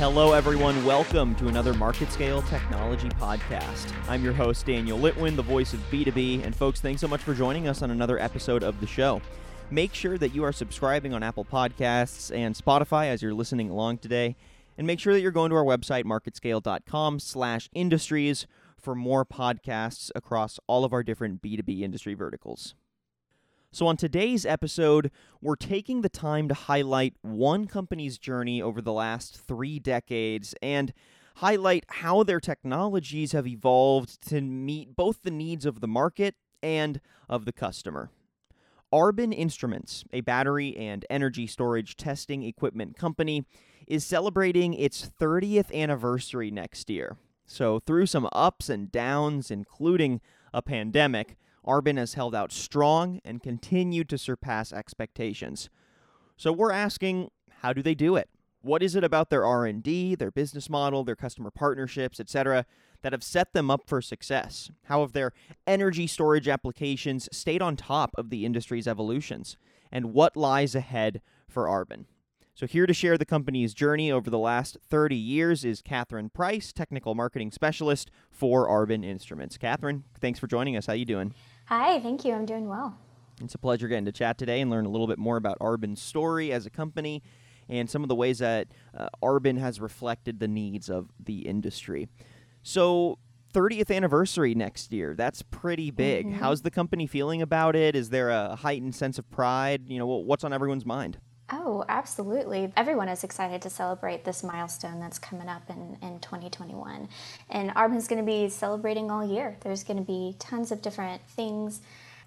Hello, everyone. Welcome to another Market Scale Technology Podcast. I'm your host, Daniel Litwin, the voice of B2B. And, folks, thanks so much for joining us on another episode of the show. Make sure that you are subscribing on Apple Podcasts and Spotify as you're listening along today. And make sure that you're going to our website, marketscale.com slash industries, for more podcasts across all of our different B2B industry verticals. So, on today's episode, we're taking the time to highlight one company's journey over the last three decades and highlight how their technologies have evolved to meet both the needs of the market and of the customer. Arbin Instruments, a battery and energy storage testing equipment company, is celebrating its 30th anniversary next year. So, through some ups and downs, including a pandemic, Arbin has held out strong and continued to surpass expectations. So we're asking, how do they do it? What is it about their R&D, their business model, their customer partnerships, etc., that have set them up for success? How have their energy storage applications stayed on top of the industry's evolutions? And what lies ahead for Arbin? So, here to share the company's journey over the last 30 years is Katherine Price, Technical Marketing Specialist for Arbin Instruments. Katherine, thanks for joining us. How are you doing? Hi, thank you. I'm doing well. It's a pleasure getting to chat today and learn a little bit more about Arbin's story as a company and some of the ways that uh, Arbin has reflected the needs of the industry. So, 30th anniversary next year. That's pretty big. Mm-hmm. How's the company feeling about it? Is there a heightened sense of pride? You know, what's on everyone's mind? Oh, absolutely. Everyone is excited to celebrate this milestone that's coming up in, in 2021. And Arbin's going to be celebrating all year. There's going to be tons of different things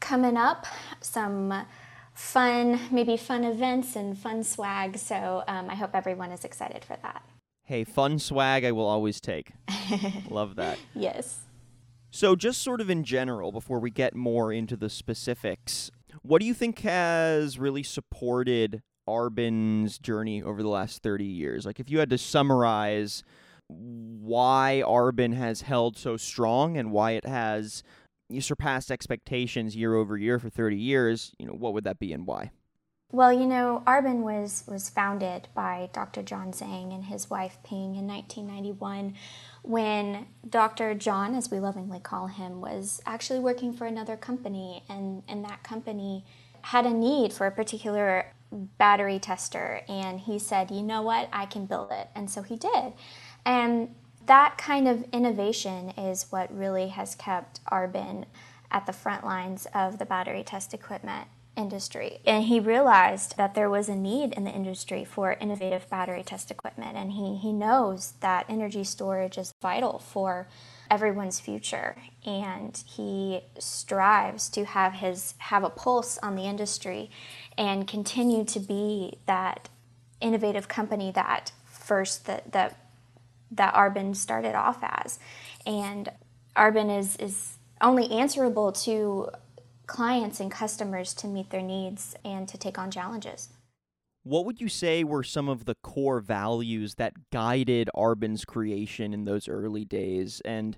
coming up, some fun, maybe fun events and fun swag. So um, I hope everyone is excited for that. Hey, fun swag I will always take. Love that. Yes. So, just sort of in general, before we get more into the specifics, what do you think has really supported Arbin's journey over the last 30 years? Like, if you had to summarize why Arbin has held so strong and why it has surpassed expectations year over year for 30 years, you know, what would that be and why? Well, you know, Arbin was, was founded by Dr. John Zhang and his wife Ping in 1991 when Dr. John, as we lovingly call him, was actually working for another company, and, and that company had a need for a particular battery tester and he said, you know what, I can build it. And so he did. And that kind of innovation is what really has kept Arbin at the front lines of the battery test equipment industry. And he realized that there was a need in the industry for innovative battery test equipment. And he, he knows that energy storage is vital for everyone's future and he strives to have his have a pulse on the industry and continue to be that innovative company that first that that that Arbin started off as. And Arbin is is only answerable to clients and customers to meet their needs and to take on challenges. What would you say were some of the core values that guided Arbin's creation in those early days? And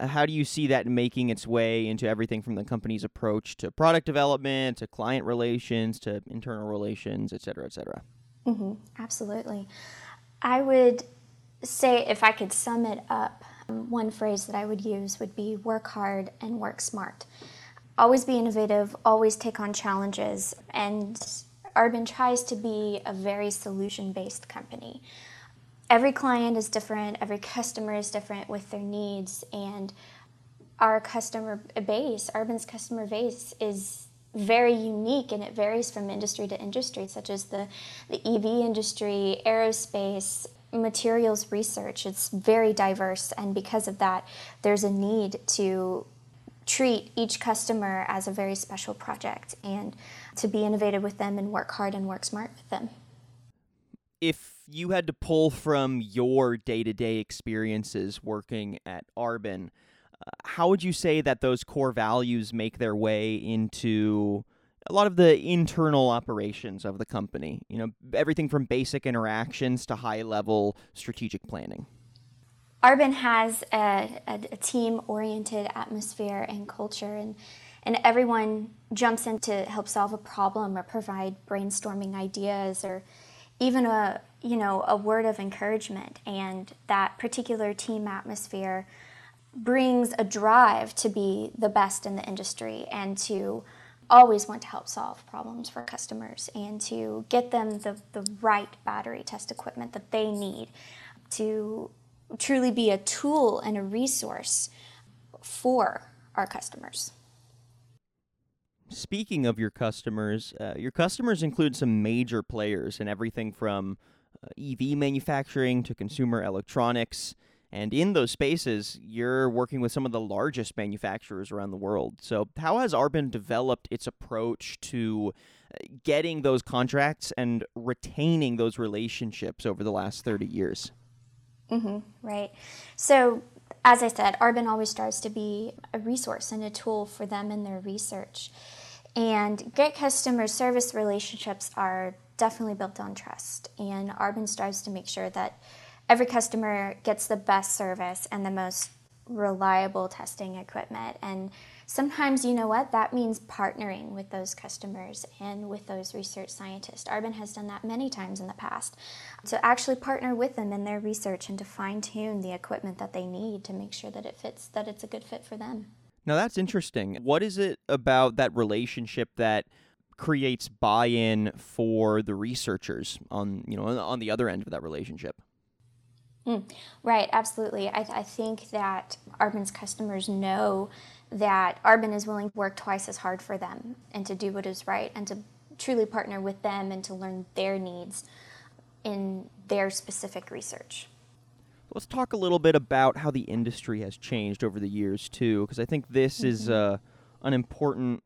how do you see that making its way into everything from the company's approach to product development to client relations to internal relations, et cetera, et cetera? Mm-hmm, absolutely. I would say, if I could sum it up, one phrase that I would use would be work hard and work smart. Always be innovative, always take on challenges, and Arbin tries to be a very solution based company every client is different, every customer is different with their needs, and our customer base, Arbin's customer base, is very unique and it varies from industry to industry, such as the, the EV industry, aerospace, materials research. It's very diverse, and because of that, there's a need to treat each customer as a very special project and to be innovative with them and work hard and work smart with them. if you had to pull from your day to day experiences working at Arbin, uh, how would you say that those core values make their way into a lot of the internal operations of the company? You know, everything from basic interactions to high level strategic planning. Arbin has a, a, a team oriented atmosphere and culture, and, and everyone jumps in to help solve a problem or provide brainstorming ideas or even a, you know, a word of encouragement. And that particular team atmosphere brings a drive to be the best in the industry and to always want to help solve problems for customers and to get them the, the right battery test equipment that they need to truly be a tool and a resource for our customers. Speaking of your customers, uh, your customers include some major players in everything from uh, EV manufacturing to consumer electronics. And in those spaces, you're working with some of the largest manufacturers around the world. So, how has Arbin developed its approach to uh, getting those contracts and retaining those relationships over the last 30 years? Mm-hmm, right. So, as I said, Arbin always strives to be a resource and a tool for them in their research. And great customer service relationships are definitely built on trust. And Arbin strives to make sure that every customer gets the best service and the most reliable testing equipment. And sometimes, you know what, that means partnering with those customers and with those research scientists. Arbin has done that many times in the past to actually partner with them in their research and to fine tune the equipment that they need to make sure that it fits, that it's a good fit for them. Now that's interesting. What is it about that relationship that creates buy-in for the researchers on you know on the other end of that relationship? Mm, right, absolutely. I, I think that Arbin's customers know that Arbin is willing to work twice as hard for them and to do what is right and to truly partner with them and to learn their needs in their specific research. Let's talk a little bit about how the industry has changed over the years too, because I think this mm-hmm. is uh, an important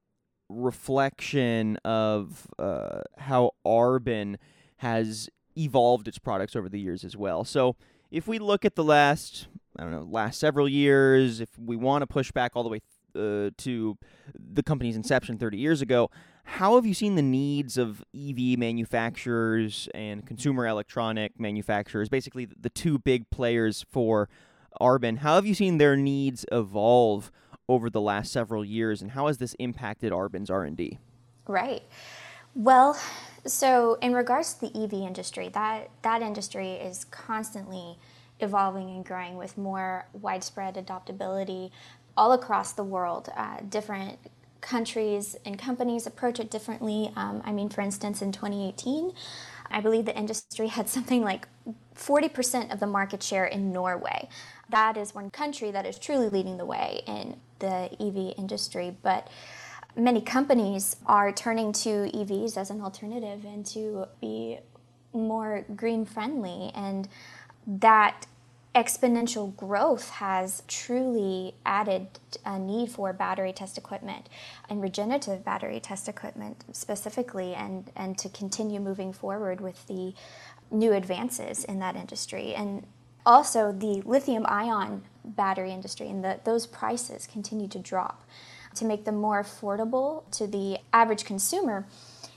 reflection of uh, how Arbin has evolved its products over the years as well. So, if we look at the last, I don't know, last several years, if we want to push back all the way uh, to the company's inception 30 years ago, how have you seen the needs of EV manufacturers and consumer electronic manufacturers, basically the two big players for Arbin, how have you seen their needs evolve over the last several years, and how has this impacted Arbin's R&D? Right. Well, so in regards to the EV industry, that that industry is constantly evolving and growing with more widespread adoptability all across the world. Uh, different countries and companies approach it differently. Um, I mean, for instance, in 2018, I believe the industry had something like 40% of the market share in Norway. That is one country that is truly leading the way in the EV industry. But many companies are turning to EVs as an alternative and to be more green friendly. And that exponential growth has truly added a need for battery test equipment and regenerative battery test equipment specifically and, and to continue moving forward with the new advances in that industry. And also the lithium ion battery industry and the, those prices continue to drop. To make them more affordable to the average consumer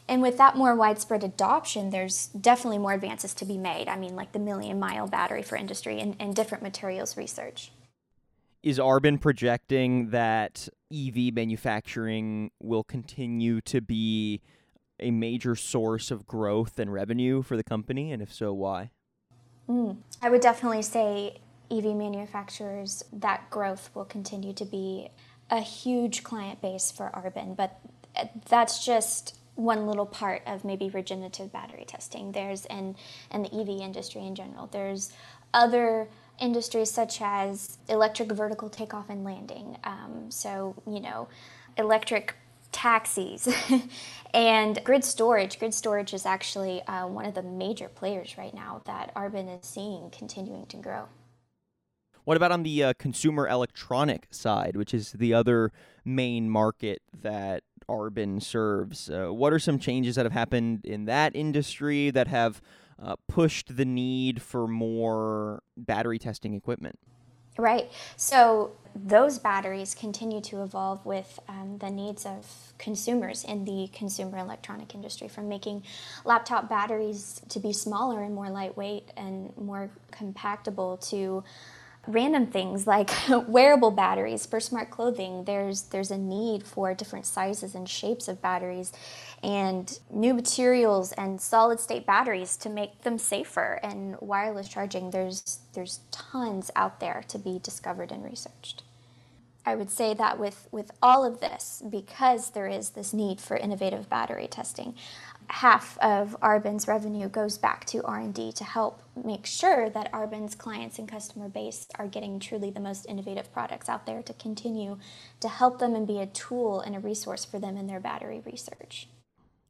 and with that more widespread adoption, there's definitely more advances to be made. I mean, like the million mile battery for industry and, and different materials research. Is Arbin projecting that EV manufacturing will continue to be a major source of growth and revenue for the company? And if so, why? Mm, I would definitely say EV manufacturers, that growth will continue to be a huge client base for Arbin, but that's just one little part of maybe regenerative battery testing. There's in in the EV industry in general. There's other industries such as electric vertical takeoff and landing. Um, so you know, electric taxis and grid storage. Grid storage is actually uh, one of the major players right now that Arbin is seeing continuing to grow. What about on the uh, consumer electronic side, which is the other main market that Arbin serves? Uh, what are some changes that have happened in that industry that have uh, pushed the need for more battery testing equipment. Right. So those batteries continue to evolve with um, the needs of consumers in the consumer electronic industry, from making laptop batteries to be smaller and more lightweight and more compactable to random things like wearable batteries for smart clothing. There's there's a need for different sizes and shapes of batteries and new materials and solid state batteries to make them safer and wireless charging. There's there's tons out there to be discovered and researched. I would say that with, with all of this, because there is this need for innovative battery testing, half of Arbin's revenue goes back to R&D to help make sure that Arbin's clients and customer base are getting truly the most innovative products out there to continue to help them and be a tool and a resource for them in their battery research.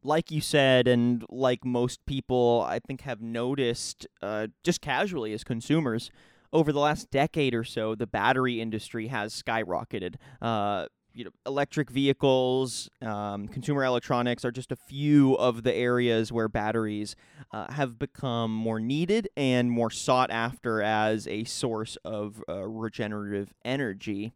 Like you said, and like most people, I think have noticed uh, just casually as consumers, over the last decade or so, the battery industry has skyrocketed. Uh, you know, electric vehicles, um, consumer electronics are just a few of the areas where batteries uh, have become more needed and more sought after as a source of uh, regenerative energy.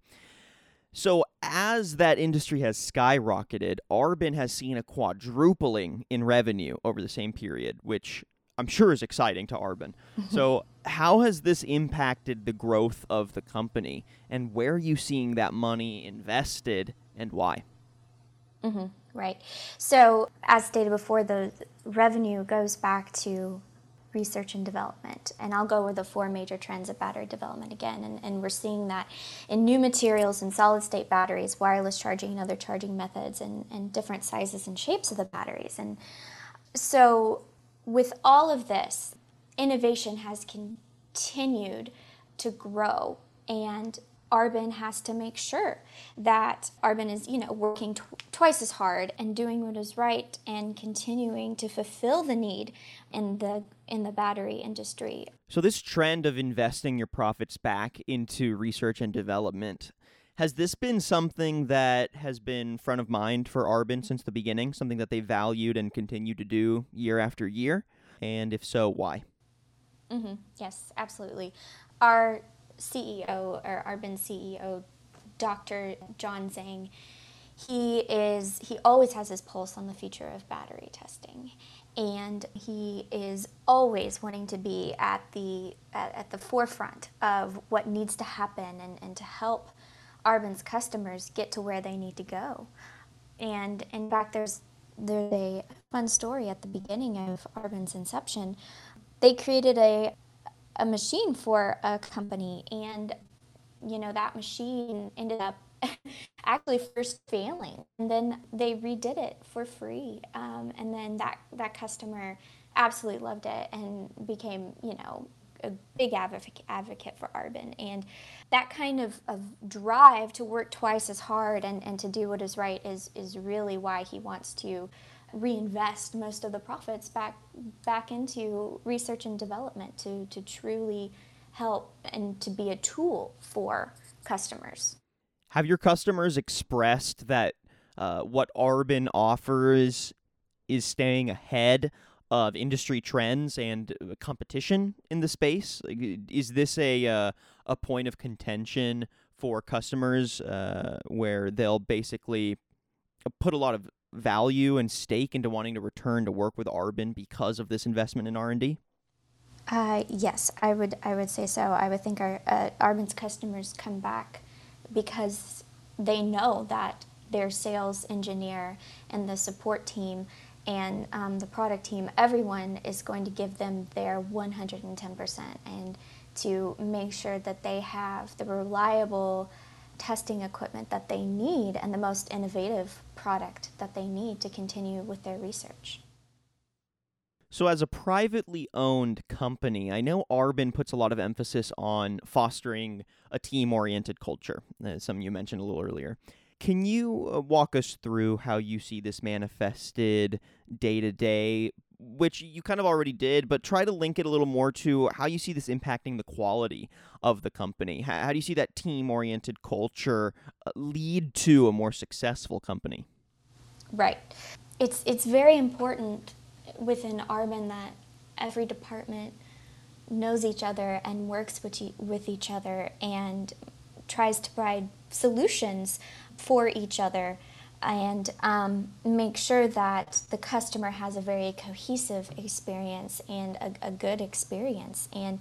So, as that industry has skyrocketed, Arbin has seen a quadrupling in revenue over the same period, which I'm sure is exciting to Arbin. so, how has this impacted the growth of the company, and where are you seeing that money invested, and why? Mm-hmm, right. So, as stated before, the revenue goes back to research and development. And I'll go over the four major trends of battery development again. And, and we're seeing that in new materials and solid state batteries, wireless charging and other charging methods, and, and different sizes and shapes of the batteries. And so with all of this, innovation has continued to grow and Arbin has to make sure that Arbin is, you know, working tw- twice as hard and doing what is right and continuing to fulfill the need in the in the battery industry. So this trend of investing your profits back into research and development has this been something that has been front of mind for Arbin since the beginning, something that they valued and continue to do year after year? And if so, why? Mm-hmm. Yes, absolutely. Our CEO, or Arbin CEO, Dr. John Zhang, he is he always has his pulse on the future of battery testing and he is always wanting to be at the at, at, the forefront of what needs to happen and, and to help Arbin's customers get to where they need to go. And in fact, there's there's a fun story at the beginning of Arbin's inception. They created a a machine for a company, and you know that machine ended up actually first failing, and then they redid it for free, um, and then that that customer absolutely loved it and became you know a big advocate, advocate for Arbin. And that kind of, of drive to work twice as hard and, and to do what is right is, is really why he wants to reinvest most of the profits back back into research and development to, to truly help and to be a tool for customers. Have your customers expressed that uh, what Arbin offers is staying ahead of industry trends and uh, competition in the space? Is this a uh, a point of contention for customers uh, where they'll basically put a lot of value and stake into wanting to return to work with Arbin because of this investment in R and D? Uh, yes, I would. I would say so. I would think our uh, Arbin's customers come back because they know that their sales engineer and the support team and um, the product team, everyone is going to give them their 110% and to make sure that they have the reliable testing equipment that they need and the most innovative product that they need to continue with their research. So, as a privately owned company, I know Arbin puts a lot of emphasis on fostering a team oriented culture, uh, something you mentioned a little earlier. Can you uh, walk us through how you see this manifested day to day, which you kind of already did, but try to link it a little more to how you see this impacting the quality of the company? How, how do you see that team oriented culture uh, lead to a more successful company? Right. It's, it's very important within Arbin that every department knows each other and works with, e- with each other and tries to provide solutions for each other and um, make sure that the customer has a very cohesive experience and a, a, good experience. And,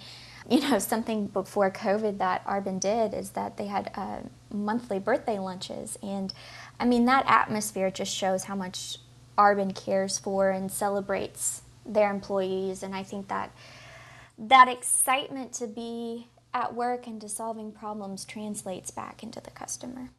you know, something before COVID that Arbin did is that they had uh, monthly birthday lunches. And I mean, that atmosphere just shows how much Arbin cares for and celebrates their employees. And I think that that excitement to be at work and to solving problems translates back into the customer.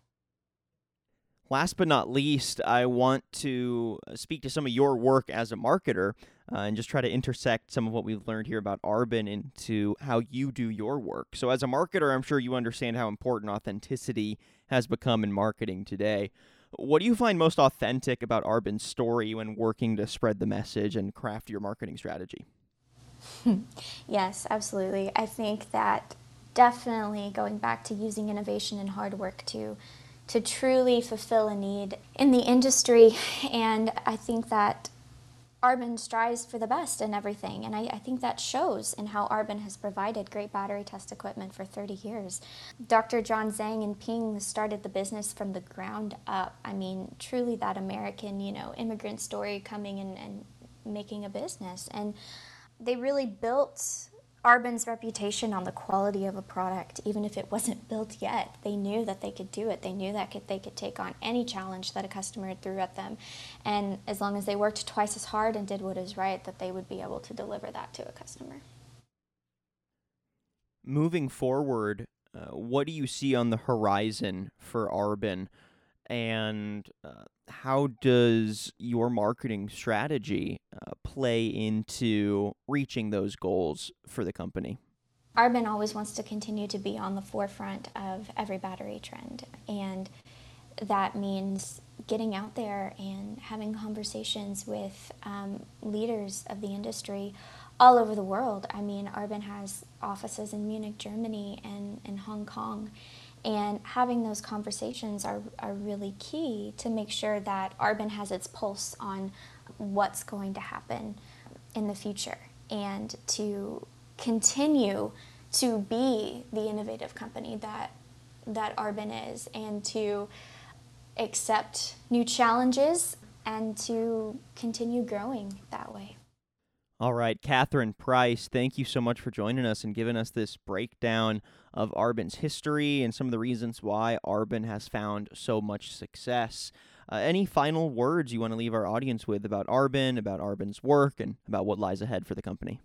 Last but not least, I want to uh, speak to some of your work as a marketer uh, and just try to intersect some of what we've learned here about Arbin into how you do your work. So, as a marketer, I'm sure you understand how important authenticity has become in marketing today. What do you find most authentic about Arbin's story when working to spread the message and craft your marketing strategy? yes, absolutely. I think that definitely going back to using innovation and hard work to to truly fulfill a need in the industry. And I think that Arbin strives for the best in everything. And I, I, think that shows in how Arbin has provided great battery test equipment for 30 years. Dr. John Zhang and Ping started the business from the ground up. I mean, truly that American, you know, immigrant story coming and, and making a business. And they really built Arbin's reputation on the quality of a product, even if it wasn't built yet, they knew that they could do it. They knew that could, they could take on any challenge that a customer threw at them. And as long as they worked twice as hard and did what is right, that they would be able to deliver that to a customer. Moving forward, uh, what do you see on the horizon for Arbin? And uh, how does your marketing strategy uh, play into reaching those goals for the company? Arbin always wants to continue to be on the forefront of every battery trend, and that means getting out there and having conversations with um, leaders of the industry all over the world. I mean, Arbin has offices in Munich, Germany, and in Hong Kong. And having those conversations are, are really key to make sure that Arbin has its pulse on what's going to happen in the future and to continue to be the innovative company that that Arbin is and to accept new challenges and to continue growing that way. All right, Katherine Price, thank you so much for joining us and giving us this breakdown of Arbin's history and some of the reasons why Arbin has found so much success. Uh, any final words you want to leave our audience with about Arbin, about Arbin's work, and about what lies ahead for the company?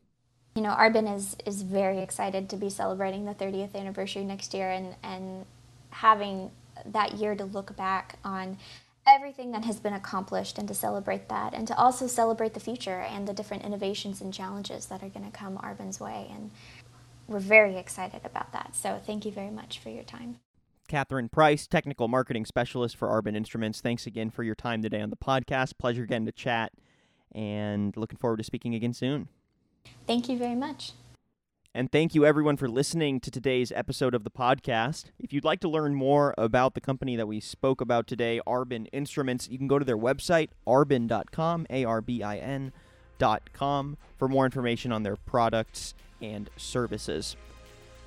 You know, Arbin is, is very excited to be celebrating the 30th anniversary next year and, and having that year to look back on everything that has been accomplished and to celebrate that and to also celebrate the future and the different innovations and challenges that are going to come Arbin's way. And we're very excited about that. So thank you very much for your time. Katherine Price, Technical Marketing Specialist for Arbin Instruments. Thanks again for your time today on the podcast. Pleasure getting to chat and looking forward to speaking again soon. Thank you very much. And thank you, everyone, for listening to today's episode of the podcast. If you'd like to learn more about the company that we spoke about today, Arbin Instruments, you can go to their website, arbin.com, A R B I N.com, for more information on their products and services.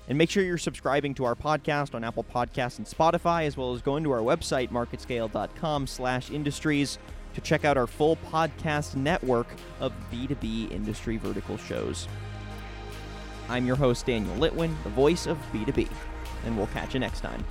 And make sure you're subscribing to our podcast on Apple Podcasts and Spotify, as well as going to our website, marketscale.com slash industries, to check out our full podcast network of B2B industry vertical shows. I'm your host, Daniel Litwin, the voice of B2B, and we'll catch you next time.